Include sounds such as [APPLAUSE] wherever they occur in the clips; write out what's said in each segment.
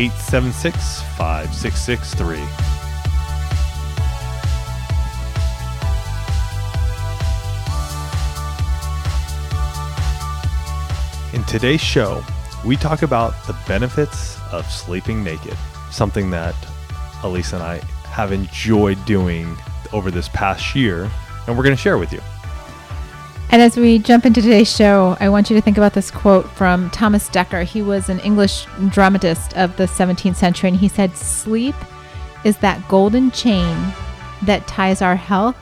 876 5663. In today's show, we talk about the benefits of sleeping naked, something that Alisa and I have enjoyed doing over this past year, and we're going to share with you. And as we jump into today's show, I want you to think about this quote from Thomas Dekker. He was an English dramatist of the 17th century, and he said, Sleep is that golden chain that ties our health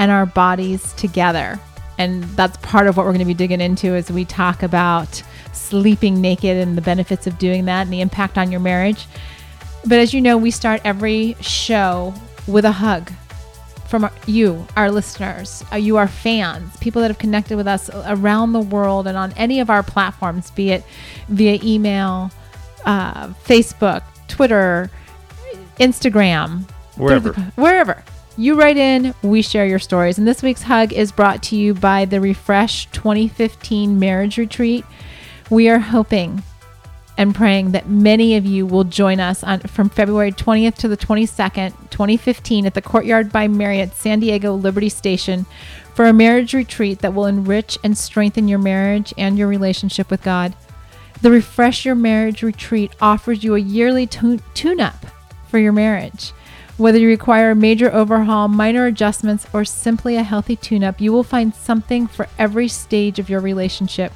and our bodies together. And that's part of what we're going to be digging into as we talk about sleeping naked and the benefits of doing that and the impact on your marriage. But as you know, we start every show with a hug from you, our listeners, uh, you, our fans, people that have connected with us around the world and on any of our platforms, be it via email, uh, Facebook, Twitter, Instagram, Wherever. the- wherever. You write in, we share your stories. And this week's hug is brought to you by the Refresh 2015 Marriage Retreat. We are hoping and praying that many of you will join us on from February 20th to the 22nd, 2015 at the Courtyard by Marriott San Diego Liberty Station for a marriage retreat that will enrich and strengthen your marriage and your relationship with God. The Refresh Your Marriage Retreat offers you a yearly tune up for your marriage. Whether you require a major overhaul, minor adjustments, or simply a healthy tune up, you will find something for every stage of your relationship.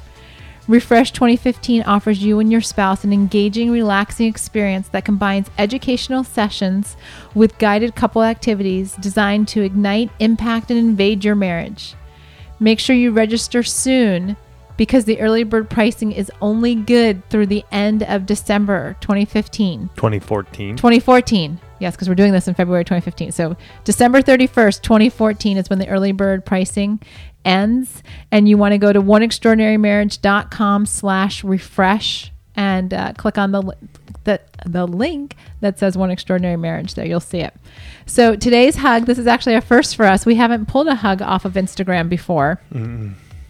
Refresh 2015 offers you and your spouse an engaging, relaxing experience that combines educational sessions with guided couple activities designed to ignite, impact, and invade your marriage. Make sure you register soon because the early bird pricing is only good through the end of December 2015. 2014. 2014. Yes, because we're doing this in February 2015. So December 31st, 2014 is when the early bird pricing ends. And you want to go to oneextraordinarymarriage.com slash refresh and uh, click on the, the, the link that says One Extraordinary Marriage there. You'll see it. So today's hug, this is actually a first for us. We haven't pulled a hug off of Instagram before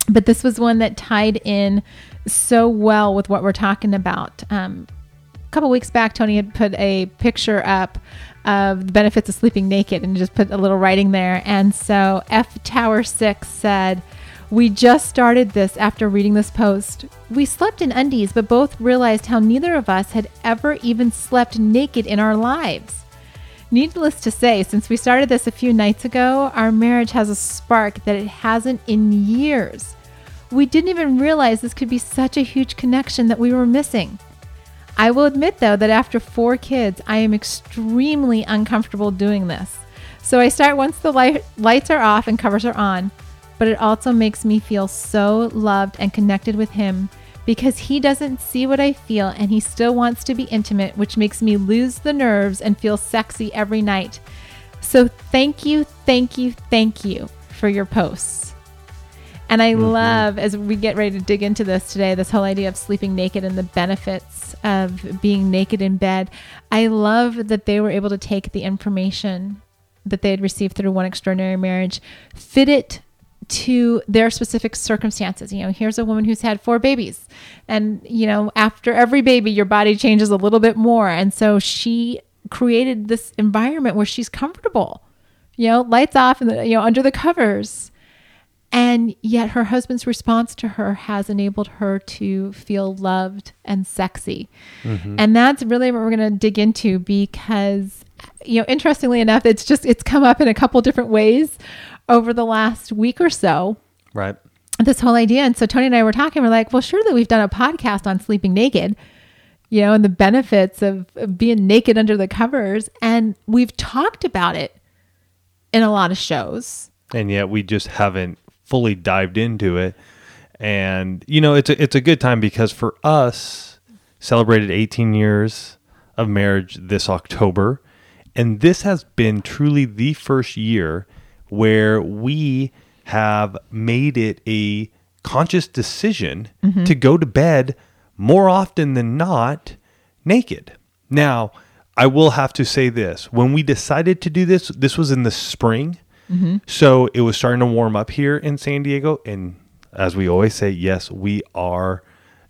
but this was one that tied in so well with what we're talking about. Um, a couple weeks back, Tony had put a picture up of the benefits of sleeping naked and just put a little writing there. And so F Tower 6 said, We just started this after reading this post. We slept in undies, but both realized how neither of us had ever even slept naked in our lives. Needless to say, since we started this a few nights ago, our marriage has a spark that it hasn't in years. We didn't even realize this could be such a huge connection that we were missing. I will admit, though, that after four kids, I am extremely uncomfortable doing this. So I start once the light, lights are off and covers are on, but it also makes me feel so loved and connected with him because he doesn't see what I feel and he still wants to be intimate, which makes me lose the nerves and feel sexy every night. So thank you, thank you, thank you for your posts. And I mm-hmm. love, as we get ready to dig into this today, this whole idea of sleeping naked and the benefits of being naked in bed. I love that they were able to take the information that they had received through One Extraordinary Marriage, fit it to their specific circumstances. You know, here's a woman who's had four babies, and, you know, after every baby, your body changes a little bit more. And so she created this environment where she's comfortable, you know, lights off and, you know, under the covers. And yet her husband's response to her has enabled her to feel loved and sexy. Mm-hmm. And that's really what we're going to dig into because, you know, interestingly enough, it's just, it's come up in a couple different ways over the last week or so Right. this whole idea. And so Tony and I were talking, we're like, well, surely we've done a podcast on sleeping naked, you know, and the benefits of, of being naked under the covers. And we've talked about it in a lot of shows. and yet we just haven't fully dived into it. And you know, it's a it's a good time because for us, celebrated 18 years of marriage this October. And this has been truly the first year where we have made it a conscious decision mm-hmm. to go to bed more often than not naked. Now, I will have to say this. When we decided to do this, this was in the spring. Mm-hmm. So it was starting to warm up here in San Diego. And as we always say, yes, we are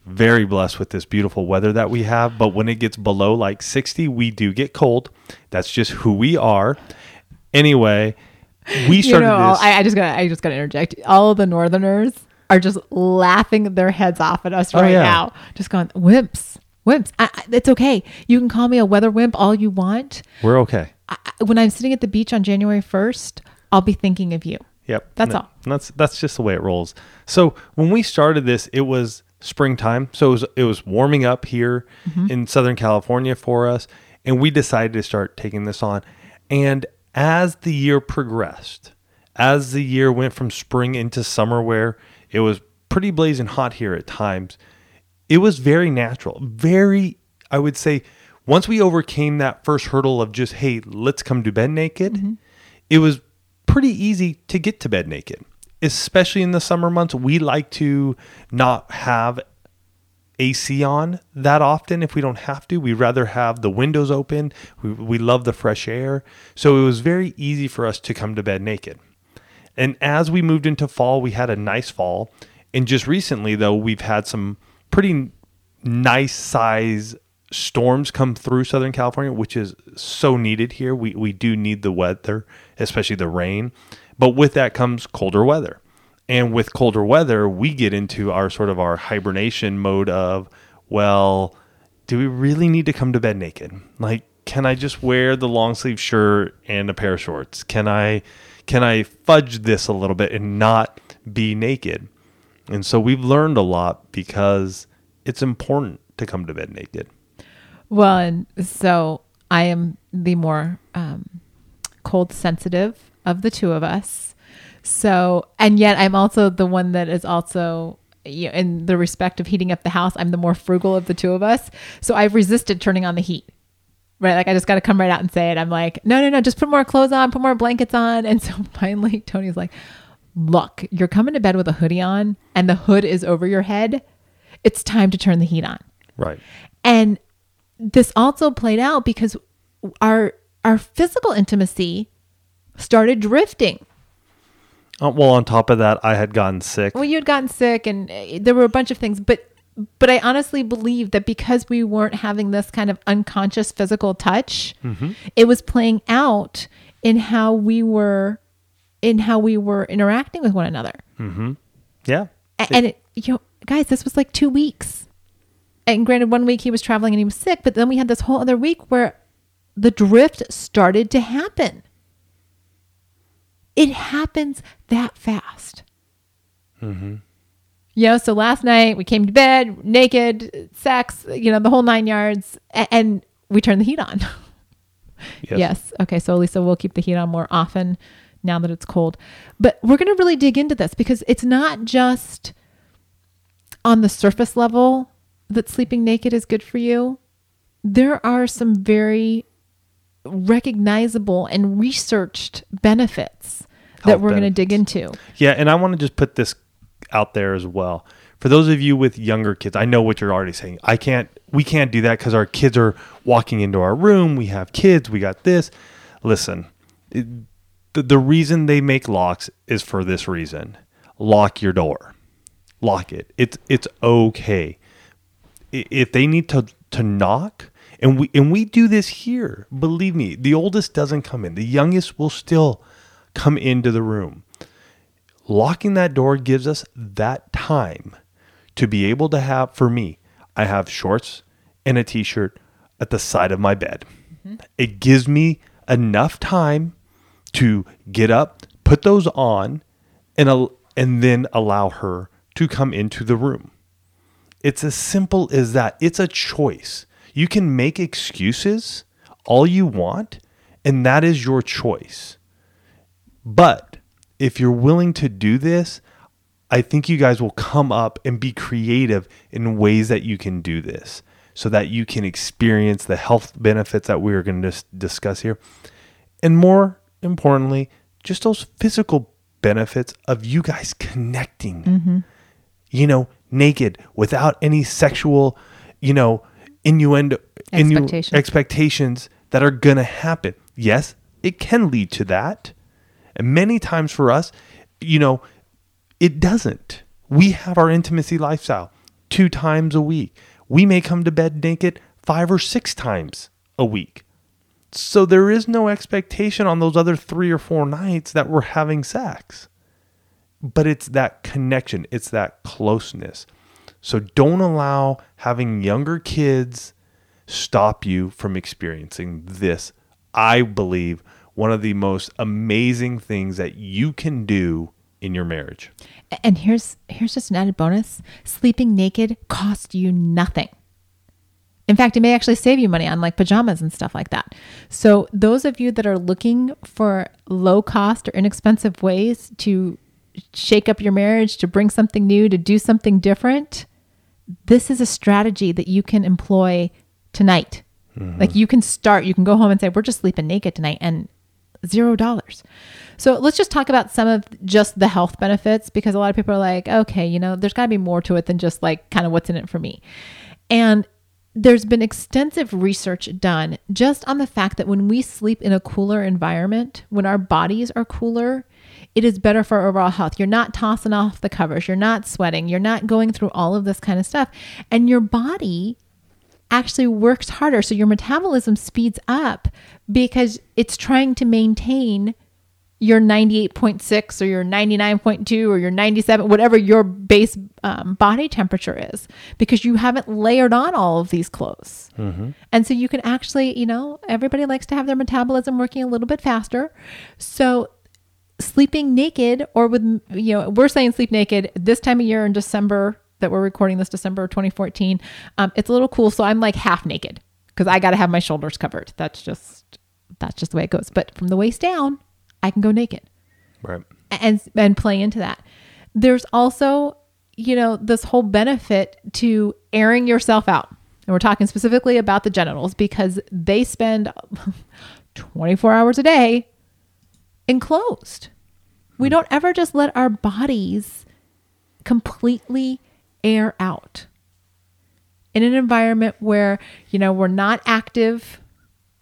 very blessed with this beautiful weather that we have. But when it gets below like 60, we do get cold. That's just who we are. Anyway, we You started know, this. I, I just gotta, I just got to interject. All the Northerners are just laughing their heads off at us Oh, right yeah. now, just going wimps, wimps. I, I, it's okay. You can call me a weather wimp all you want. We're okay. I, when I'm sitting at the beach on January 1st, I'll be thinking of you. Yep. That's all. That's that's just the way it rolls. So when we started this, it was springtime. So it was it was warming up here Mm-hmm. in Southern California for us, and we decided to start taking this on. And as the year progressed, as the year went from spring into summer, where it was pretty blazing hot here at times, it was very natural. Very, I would say, once we overcame that first hurdle of just, hey, let's come to bed naked, it was pretty easy to get to bed naked. Especially in the summer months, we like to not have AC on that often if we don't have to. We rather have the windows open. We, we love the fresh air. So it was very easy for us to come to bed naked. And as we moved into fall, we had a nice fall. And just recently, though, we've had some pretty nice size storms come through Southern California, which is so needed here. We, we do need the weather, especially the rain. But with that comes colder weather. And with colder weather, we get into our sort of our hibernation mode of, well, do we really need to come to bed naked? Like, can I just wear the long sleeve shirt and a pair of shorts? Can I can I fudge this a little bit and not be naked? And so we've learned a lot because it's important to come to bed naked. Well, and so I am the more um, cold sensitive of the two of us. So, and yet I'm also the one that is also, you know, in the respect of heating up the house, I'm the more frugal of the two of us. So I've resisted turning on the heat. Right. Like I just got to come right out and say it. I'm like, no, no, no, just put more clothes on, put more blankets on. And [LAUGHS] so finally, Tony's like, look, you're coming to bed with a hoodie on and the hood is over your head. It's time to turn the heat on. Right. And this also played out because our our physical intimacy started drifting. Uh, well, on top of that, I had gotten sick. Well, you had gotten sick, and uh, there were a bunch of things, but but I honestly believe that because we weren't having this kind of unconscious physical touch, it was playing out in how we were in how we were interacting with one another. Yeah. A- and it, you know, guys, this was like two weeks. And granted, one week he was traveling and he was sick, but then we had this whole other week where the drift started to happen. It happens that fast. Mm-hmm. You know, so last night we came to bed naked, sex, you know, the whole nine yards, and we turned the heat on. Yes. Yes. Okay. So Lisa we'll keep the heat on more often now that it's cold. But we're going to really dig into this because it's not just on the surface level that sleeping naked is good for you. There are some very recognizable and researched benefits that we're going to dig into. Yeah, and I want to just put this out there as well. For those of you with younger kids, I know what you're already saying. I can't we can't do that cuz our kids are walking into our room, we have kids, we got this. Listen, it, the, the reason they make locks is for this reason. Lock your door. Lock it. It's it's okay. If they need to to knock and we and we do this here. Believe me, the oldest doesn't come in. The youngest will still come into the room locking that door gives us that time to be able to have for me i have shorts and a t-shirt at the side of my bed mm-hmm. it gives me enough time to get up put those on and and then allow her to come into the room it's as simple as that it's a choice you can make excuses all you want and that is your choice but if you're willing to do this, I think you guys will come up and be creative in ways that you can do this. so that you can experience the health benefits that we are going to discuss here. And more importantly, just those physical benefits of you guys connecting. Mm-hmm. You know, naked without any sexual, you know, innuendo, innu- Expectations. expectations that are going to happen. Yes, it can lead to that. And many times for us, you know, it doesn't. We have our intimacy lifestyle two times a week. We may come to bed naked five or six times a week. So there is no expectation on those other three or four nights that we're having sex. But it's that connection, it's that closeness. So don't allow having younger kids stop you from experiencing this. I believe one of the most amazing things that you can do in your marriage. And here's here's just an added bonus. Sleeping naked costs you nothing. In fact, it may actually save you money on like pajamas and stuff like that. So, those of you that are looking for low cost or inexpensive ways to shake up your marriage, to bring something new, to do something different, this is a strategy that you can employ tonight. Mm-hmm. Like you can start, you can go home and say, We're just sleeping naked tonight and zero dollars. So let's just talk about some of just the health benefits because a lot of people are like, okay, you know, there's got to be more to it than just like kind of what's in it for me. And there's been extensive research done just on the fact that when we sleep in a cooler environment, when our bodies are cooler, it is better for overall health. You're not tossing off the covers, you're not sweating, you're not going through all of this kind of stuff. And your body actually works harder. So your metabolism speeds up because it's trying to maintain your 98.6 or your 99.2 or your 97, whatever your base um, body temperature is, because you haven't layered on all of these clothes. And so you can actually, you know, everybody likes to have their metabolism working a little bit faster. So sleeping naked or with, you know, we're saying sleep naked this time of year in December that we're recording this December of 2014. Um, it's a little cool. So I'm like half naked because I got to have my shoulders covered. That's just, that's just the way it goes. But from the waist down, I can go naked Right. and and play into that. There's also, you know, this whole benefit to airing yourself out. And we're talking specifically about the genitals because they spend [LAUGHS] 24 hours a day enclosed. We hmm. don't ever just let our bodies completely air out. In an environment where, you know, we're not active,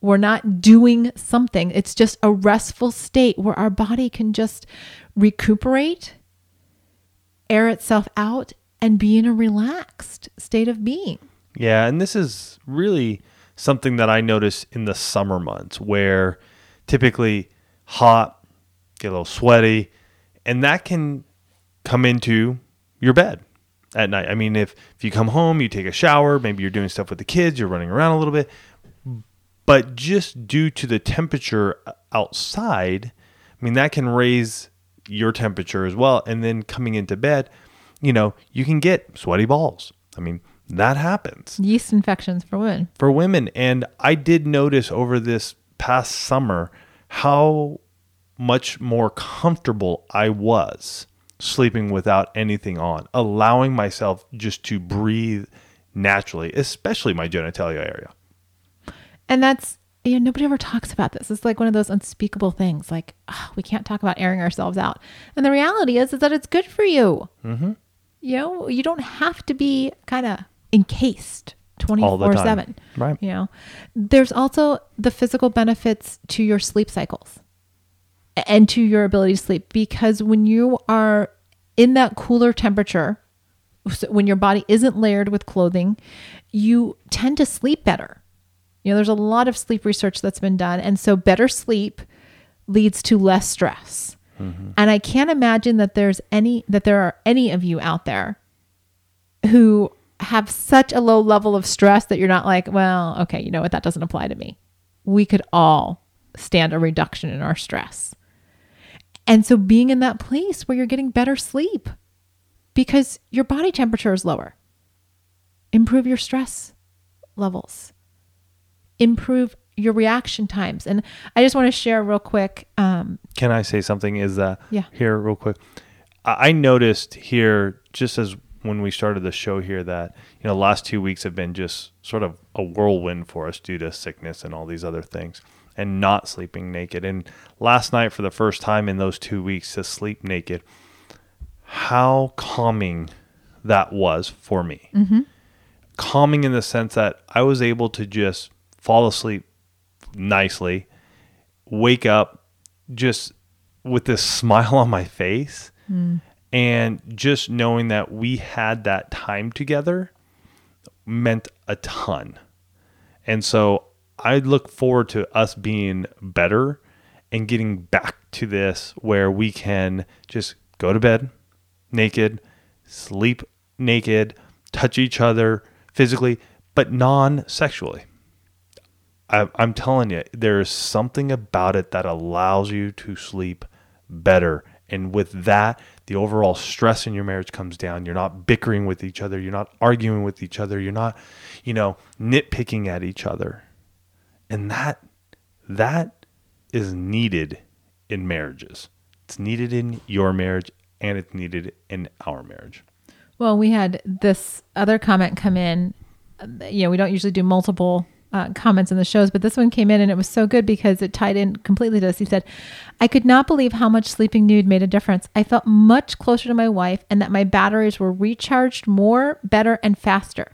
we're not doing something. It's just a restful state where our body can just recuperate, air itself out, and be in a relaxed state of being. Yeah, and this is really something that I notice in the summer months where typically hot, get a little sweaty, and that can come into your bed at night. I mean, if if you come home, you take a shower, maybe you're doing stuff with the kids, you're running around a little bit, but just due to the temperature outside, I mean that can raise your temperature as well and then coming into bed, you know, you can get sweaty balls. I mean, that happens Yeast infections for women. for women. And I did notice over this past summer how much more comfortable I was sleeping without anything on, allowing myself just to breathe naturally, especially my genitalia area. And that's, you know, nobody ever talks about this. It's like one of those unspeakable things. Like, ah, we can't talk about airing ourselves out. And the reality is, is that it's good for you. Mm-hmm. You know, you don't have to be kind of encased All the 24 7. Right. You know, there's also the physical benefits to your sleep cycles and to your ability to sleep because when you are in that cooler temperature, so when your body isn't layered with clothing, you tend to sleep better. You know, there's a lot of sleep research that's been done. And so better sleep leads to less stress. Mm-hmm. And I can't imagine that there's any that there are any of you out there who have such a low level of stress that you're not like, well, okay, you know what, that doesn't apply to me. We could all stand a reduction in our stress. And so being in that place where you're getting better sleep because your body temperature is lower. Improve your stress levels. Improve your reaction times. And I just want to share real quick. Um, Can I say something? Is that Yeah. here real quick? I I noticed here just as when we started the show here that you know the last two weeks have been just sort of a whirlwind for us due to sickness and all these other things and not sleeping naked. And last night for the first time in those two weeks to sleep naked how calming that was for me. Mm-hmm. Calming in the sense that i was able to just fall asleep nicely wake up just with this [LAUGHS] smile on my face mm. and just knowing that we had that time together meant a ton. And so I look forward to us being better and getting back to this where we can just go to bed naked, sleep naked, touch each other physically, but non sexually. I'm telling you, there's something about it that allows you to sleep better. And with that, the overall stress in your marriage comes down. You're not bickering with each other. You're not arguing with each other. You're not, you know, nitpicking at each other. And that, that is needed in marriages. It's needed in your marriage and it's needed in our marriage. Well, we had this other comment come in. You know, we don't usually do multiple uh, comments in the shows, but this one came in and it was so good because it tied in completely to this. He said, I could not believe how much sleeping nude made a difference. I felt much closer to my wife and that my batteries were recharged more, better, and faster.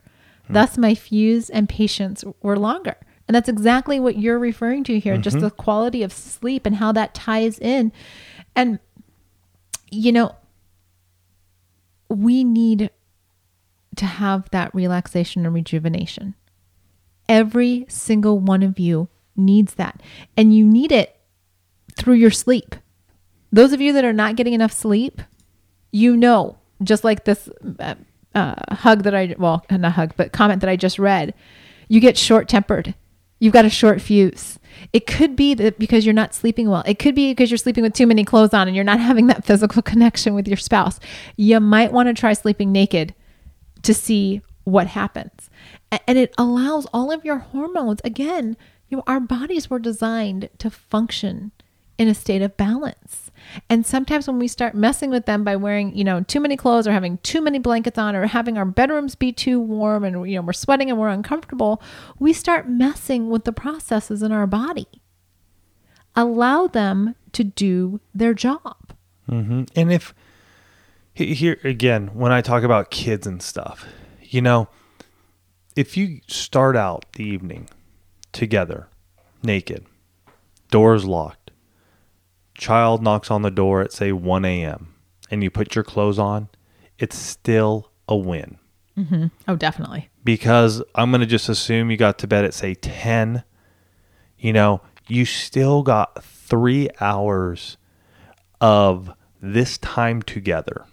Thus, my fuse and patience were longer. And that's exactly what you're referring to here just the quality of sleep and how that ties in. And, you know, we need to have that relaxation and rejuvenation. Every single one of you needs that. And you need it through your sleep. Those of you that are not getting enough sleep, you know, just like this uh, uh, hug that I, well, not hug, but comment that I just read, you get short tempered. You've got a short fuse. It could be that because you're not sleeping well. It could be because you're sleeping with too many clothes on and you're not [LAUGHS] having that physical connection with your spouse. You might want to try sleeping naked to see what happens. And it allows all of your hormones, again, you know, our bodies were designed to function in a state of balance. And sometimes when we start messing with them by wearing, you know, too many clothes or having too many blankets on or having our bedrooms be too warm and you know, we're sweating and we're uncomfortable, we start messing with the processes in our body. Allow them to do their job. Mm-hmm. And if here again, when I talk about kids and stuff, you know, if you start out the evening together, naked, doors locked, child knocks on the door at say 1 a.m., and you put your clothes on, it's still a win mm-hmm. Oh, definitely. because I'm going to just assume you got to bed at say 10, you know, you still got three hours of this time together.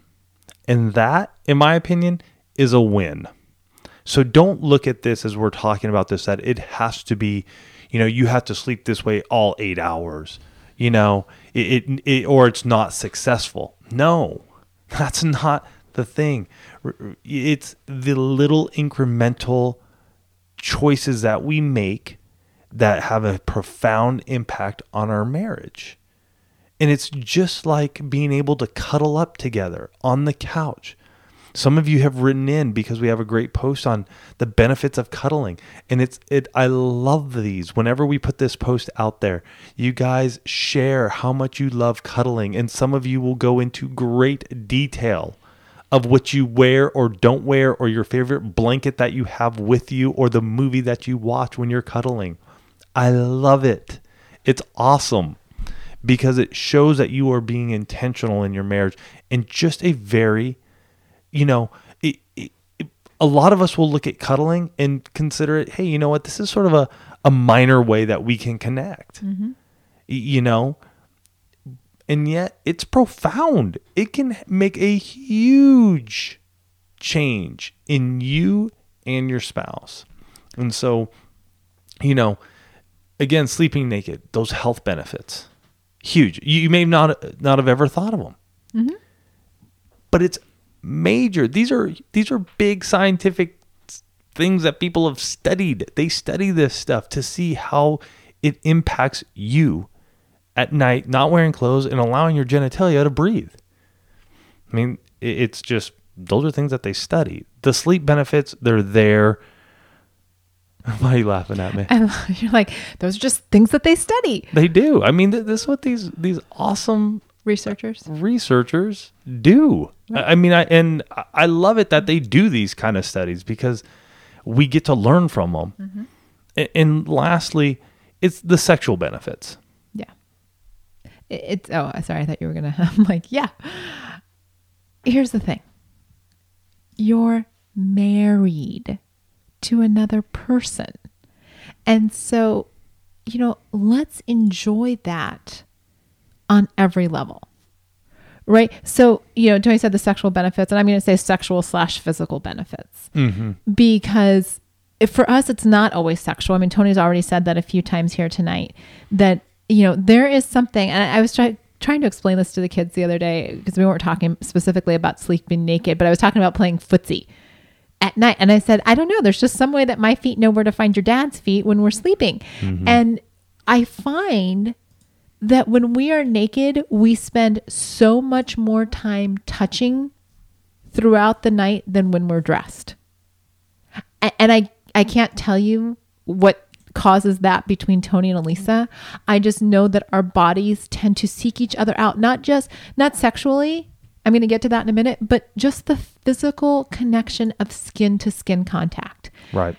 And that, in my opinion, is a win. So don't look at this as we're talking about this, that it has to be, you know, you have to sleep this way all eight hours, you know, it, it, it or it's not successful. No, [LAUGHS] that's not the thing. It's the little incremental choices that we make that have a profound impact on our marriage. And it's just like being able to cuddle up together on the couch. Some of you have written in because we have a great post on the benefits of cuddling. And it's it I love these. Whenever we put this post out there, you guys share how much you love cuddling and some of you will go into great detail of what you wear or don't wear or your favorite blanket that you have with you or the movie that you watch when you're cuddling. I love it. It's awesome because it shows that you are being intentional in your marriage and just a very you know it, it, a lot of us will look at cuddling and consider it hey you know what this is sort of a, a minor way that we can connect. Mm-hmm. Y- you know? And yet it's profound. It can make a huge change in you and your spouse. And so you know again sleeping naked those health benefits huge. You, you may not not have ever thought of them mm-hmm. but it's major these are these are big scientific things that people have studied they study this stuff to see how it impacts you at night not wearing clothes and allowing your genitalia to breathe i mean it's just those are things that they study. The sleep benefits, they're there. [LAUGHS] Why are you laughing at me? And you're like, those are just things that they study. They do. I mean, th- this is what these these awesome Researchers. researchers do. I I mean, I and I- love it that they do these kind of studies because we get to learn from them. Mm-hmm. A- And, lastly, it's the sexual benefits. Yeah. It- It's oh, sorry, I thought you were gonna. [LAUGHS] I'm like, yeah. Here's the thing. You're married to another person, and so you know, let's enjoy that on every level. Right. So, you know, Tony said the sexual benefits, and I'm going to say sexual slash physical benefits mm-hmm. because if for us, it's not always sexual. I mean, Tony's already said that a few times here tonight that, you know, there is something, and I was trying trying to explain this to the kids the other day because we weren't talking specifically about sleeping naked, but I was talking about playing footsie at night. And I said, I don't know. There's just some way that my feet know where to find your dad's feet when we're sleeping. Mm-hmm. And I find that when we are naked, we spend so much more time touching throughout the night than when we're dressed. And I, I can't tell you what causes that between Tony and Alisa. I just know that our bodies tend to seek each other out, not just, not sexually. I'm going to get to that in a minute, but just the physical connection of skin to skin contact. Right.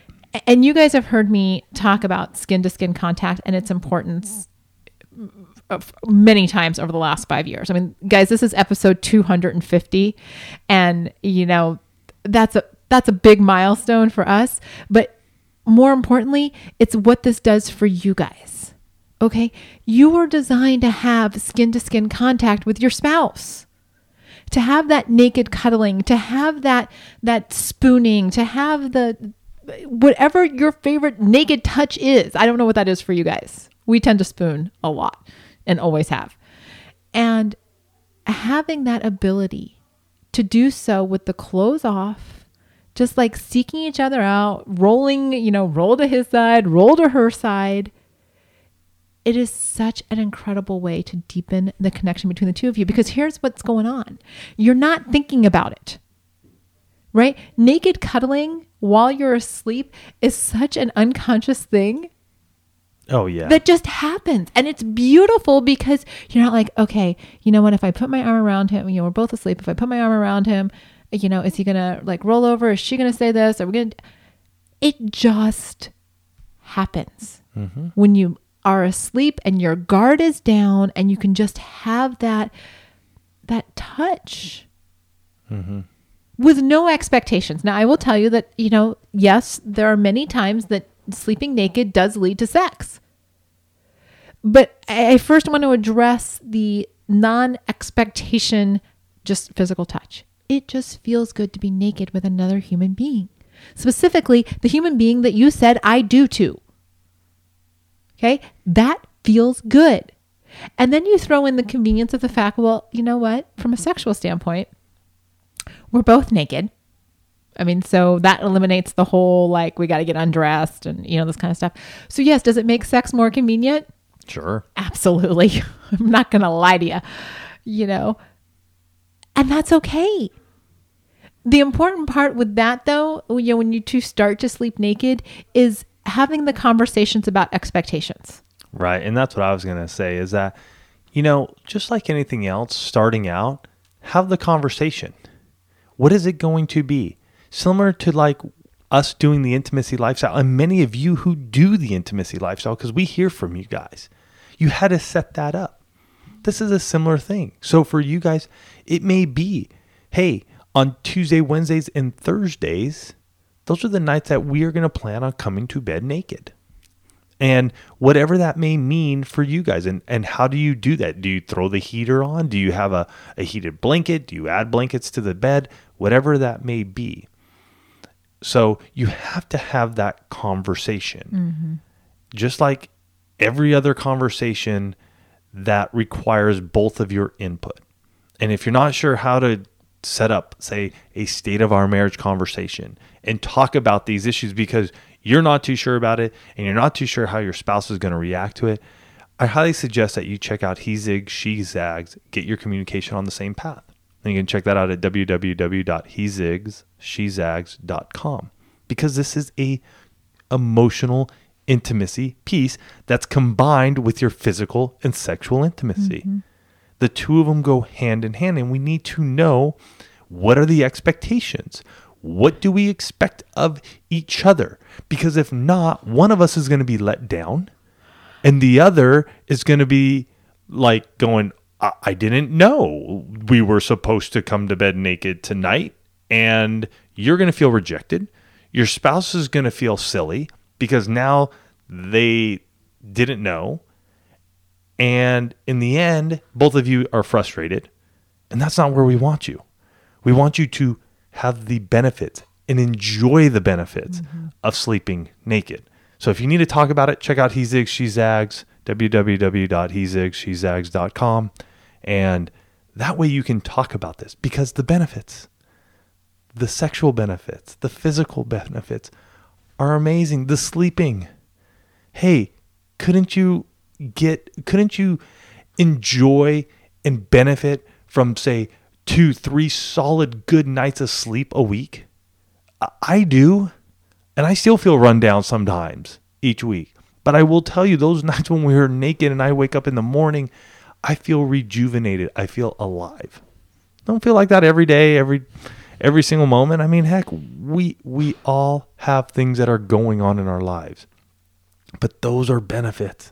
And you guys have heard me talk about skin to skin contact and its importance many times over the last five years. I mean, guys, this is episode 250, and you know that's a that's a big milestone for us. But more importantly, it's what this does for you guys. Okay, you are designed to have skin to skin contact with your spouse to have that naked cuddling, to have that that spooning, to have the whatever your favorite naked touch is. I don't know what that is for you guys. We tend to spoon a lot and always have. And having that ability to do so with the clothes off, just like seeking each other out, rolling, you know, roll to his side, roll to her side. It is such an incredible way to deepen the connection between the two of you because here's what's going on. You're not thinking about it, right? Naked cuddling while you're asleep is such an unconscious thing Oh yeah. that just happens. And it's beautiful because you're not like, okay, you know what? If I put my arm around him, you know, we're both asleep. If I put my arm around him, you know, is he going to like roll over? Is she going to say this? Are we going to? It just happens mm-hmm. when you are asleep and your guard is down and you can just have that that touch mm-hmm. with no expectations. Now, I will tell you that, you know, yes, there are many times that sleeping naked does lead to sex. But I first want to address the non expectation, just physical touch. It just feels good to be naked with another human being, specifically the human being that you said I do to. Okay, that feels good. And then you throw in the convenience of the fact, well, you know what? From a sexual standpoint, we're both naked. I mean, so that eliminates the whole like we got to get undressed and you know this kind of stuff. So yes, does it make sex more convenient? sure. Absolutely. [LAUGHS] I'm not going to lie to you. You know. And that's okay. The important part with that though, you know, when you two start to sleep naked is having the conversations about expectations. Right. And that's what I was going to say is that, you know, just like anything else, starting out, have the conversation. What is it going to be? Similar to like us doing the intimacy lifestyle, and many of you who do the intimacy lifestyle, because we hear from you guys, you had to set that up. This is a similar thing. So for you guys, it may be, hey, on Tuesday, Wednesdays, and Thursdays, those are the nights that we are going to plan on coming to bed naked. And whatever that may mean for you guys and and how do you do that? Do you throw the heater on? Do you have a, a heated blanket? Do you add blankets to the bed? Whatever that may be so you have to have that conversation. Mm-hmm. Just like every other conversation that requires both of your input. And if you're not sure how to set up, say, a state of our marriage conversation and talk about these issues because you're not too sure about it and you're not too sure how your spouse is going to react to it, I highly suggest that you check out He Zigs, She Zags, get your communication on the same path. And you can check that out at www.hezigshezags.com because this is a emotional intimacy piece that's combined with your physical and sexual intimacy. Mm-hmm. The two of them go hand in hand and we need to know what are the expectations? What do we expect of each other? Because if not, one of us is going to be let down and the other is going to be like going I-, I didn't know we were supposed to come to bed naked tonight and you're going to feel rejected. Your spouse is going to feel silly because now they didn't know. And in the end both of you are frustrated and that's not where we want you. We want you to have the benefits and enjoy the benefits mm-hmm. of sleeping naked. So if you need to talk about it, check out He Zigs, She Zags, www.hezigshezags.com. And that way you can talk about this because the benefits, the sexual benefits, the physical benefits are amazing. The sleeping. Hey, couldn't you get, couldn't you enjoy and benefit from, say, two, three solid good nights of sleep a week? I- do. And I still feel run down sometimes each week. But I will tell you, those nights when we are naked and I wake up in the morning, I feel rejuvenated. I feel alive. Don't feel like that every day, every every single moment. I mean, heck, we we all have things that are going on in our lives. But those are benefits.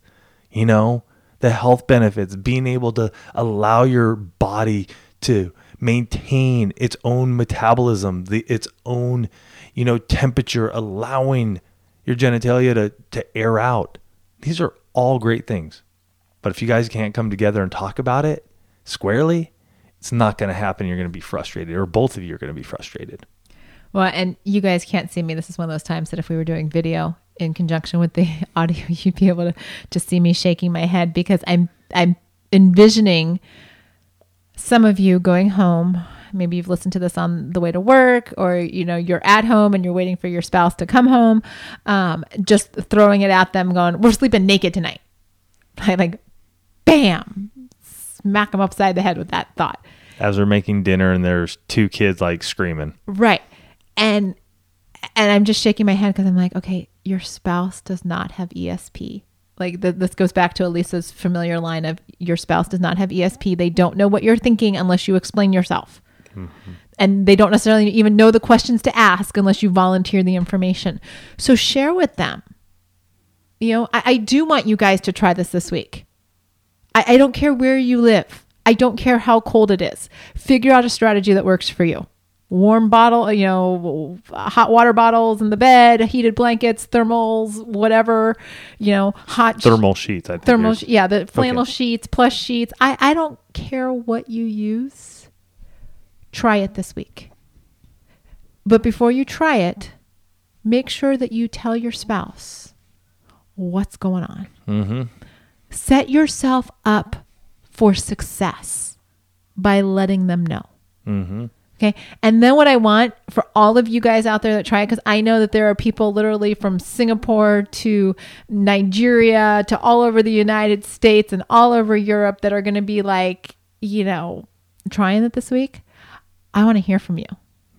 You know, the health benefits, being able to allow your body to maintain its own metabolism, the its own, you know, temperature, allowing your genitalia to, to air out. These are all great things. But if you guys can't come together and talk about it squarely, it's not going to happen. You're going to be frustrated, or both of you are going to be frustrated. Well, and you guys can't see me. This is one of those times that if we were doing video in conjunction with the [LAUGHS] audio, you'd be able to to see me shaking my head because I'm I'm envisioning some of you going home. Maybe you've listened to this on the way to work, or you know you're at home and you're waiting for your spouse to come home. Um, just throwing it at them, going, "We're sleeping naked tonight." [LAUGHS] Like, like, bam, smack them upside the head with that thought. As we're making dinner, and there's two kids like screaming. Right. And and I'm just shaking my head because I'm like, okay, your spouse does not have ESP. Like th- this goes back to Alisa's familiar line of your spouse does not have ESP. They don't know what you're thinking unless you explain yourself. Mm-hmm. And they don't necessarily even know the questions to ask unless you volunteer the information. So share with them. You know, I, I do want you guys to try this this week. I, I don't care where you live. I don't care how cold it is. Figure out a strategy that works for you. Warm bottle, you know, hot water bottles in the bed, heated blankets, thermals, whatever, you know, hot Thermal sheets. I think thermal, sh- yeah, the flannel Okay. sheets, plush sheets. I, I don't care what you use. Try it this week. But before you try it, make sure that you tell your spouse what's going on. Mhm. Set yourself up for success by letting them know. Mhm. Okay. And then what I want for all of you guys out there that try it, because I know that there are people literally from Singapore to Nigeria to all over the United States and all over Europe that are going to be like, you know, trying it this week. I want to hear from you.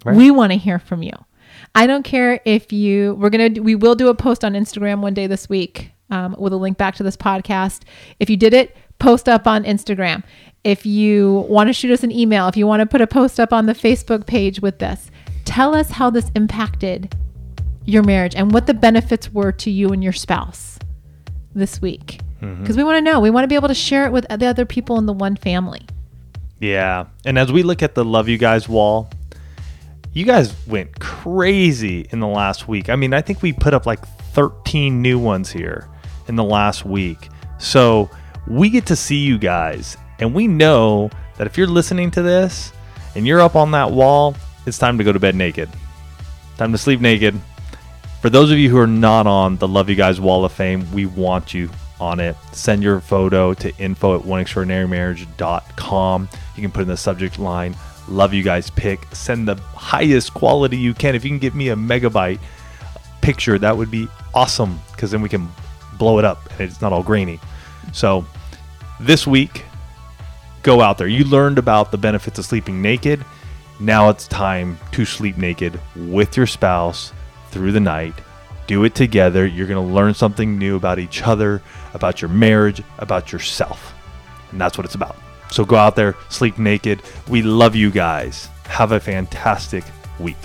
Right. We want to hear from you. I don't care if you, we're going to, we will do a post on Instagram one day this week um, with a link back to this podcast. If you did it, post up on Instagram. If you want to shoot us an email, if you want to put a post up on the Facebook page with this, tell us how this impacted your marriage and what the benefits were to you and your spouse this week. Because we want to know. We want to be able to share it with the other people in the one family. Yeah. And as we look at the Love You Guys wall, you guys went crazy in the last week. I mean, I think we put up like 13 new ones here in the last week. So we get to see you guys. And we know that if you're listening to this and you're up on that wall, it's time to go to bed naked. Time to sleep naked. For those of you who are not on the Love You Guys Wall of Fame, we want you on it. Send your photo to info at oneextraordinarymarriage.com. You can put in the subject line, Love You Guys pick. Send the highest quality you can. If you can give me a megabyte picture, that would be awesome because then we can blow it up and it's not all grainy. So this week, Go out there. You learned about the benefits of sleeping naked. Now it's time to sleep naked with your spouse through the night. Do it together. You're going to learn something new about each other, about your marriage, about yourself. And that's what it's about. So go out there, sleep naked. We love you guys. Have a fantastic week.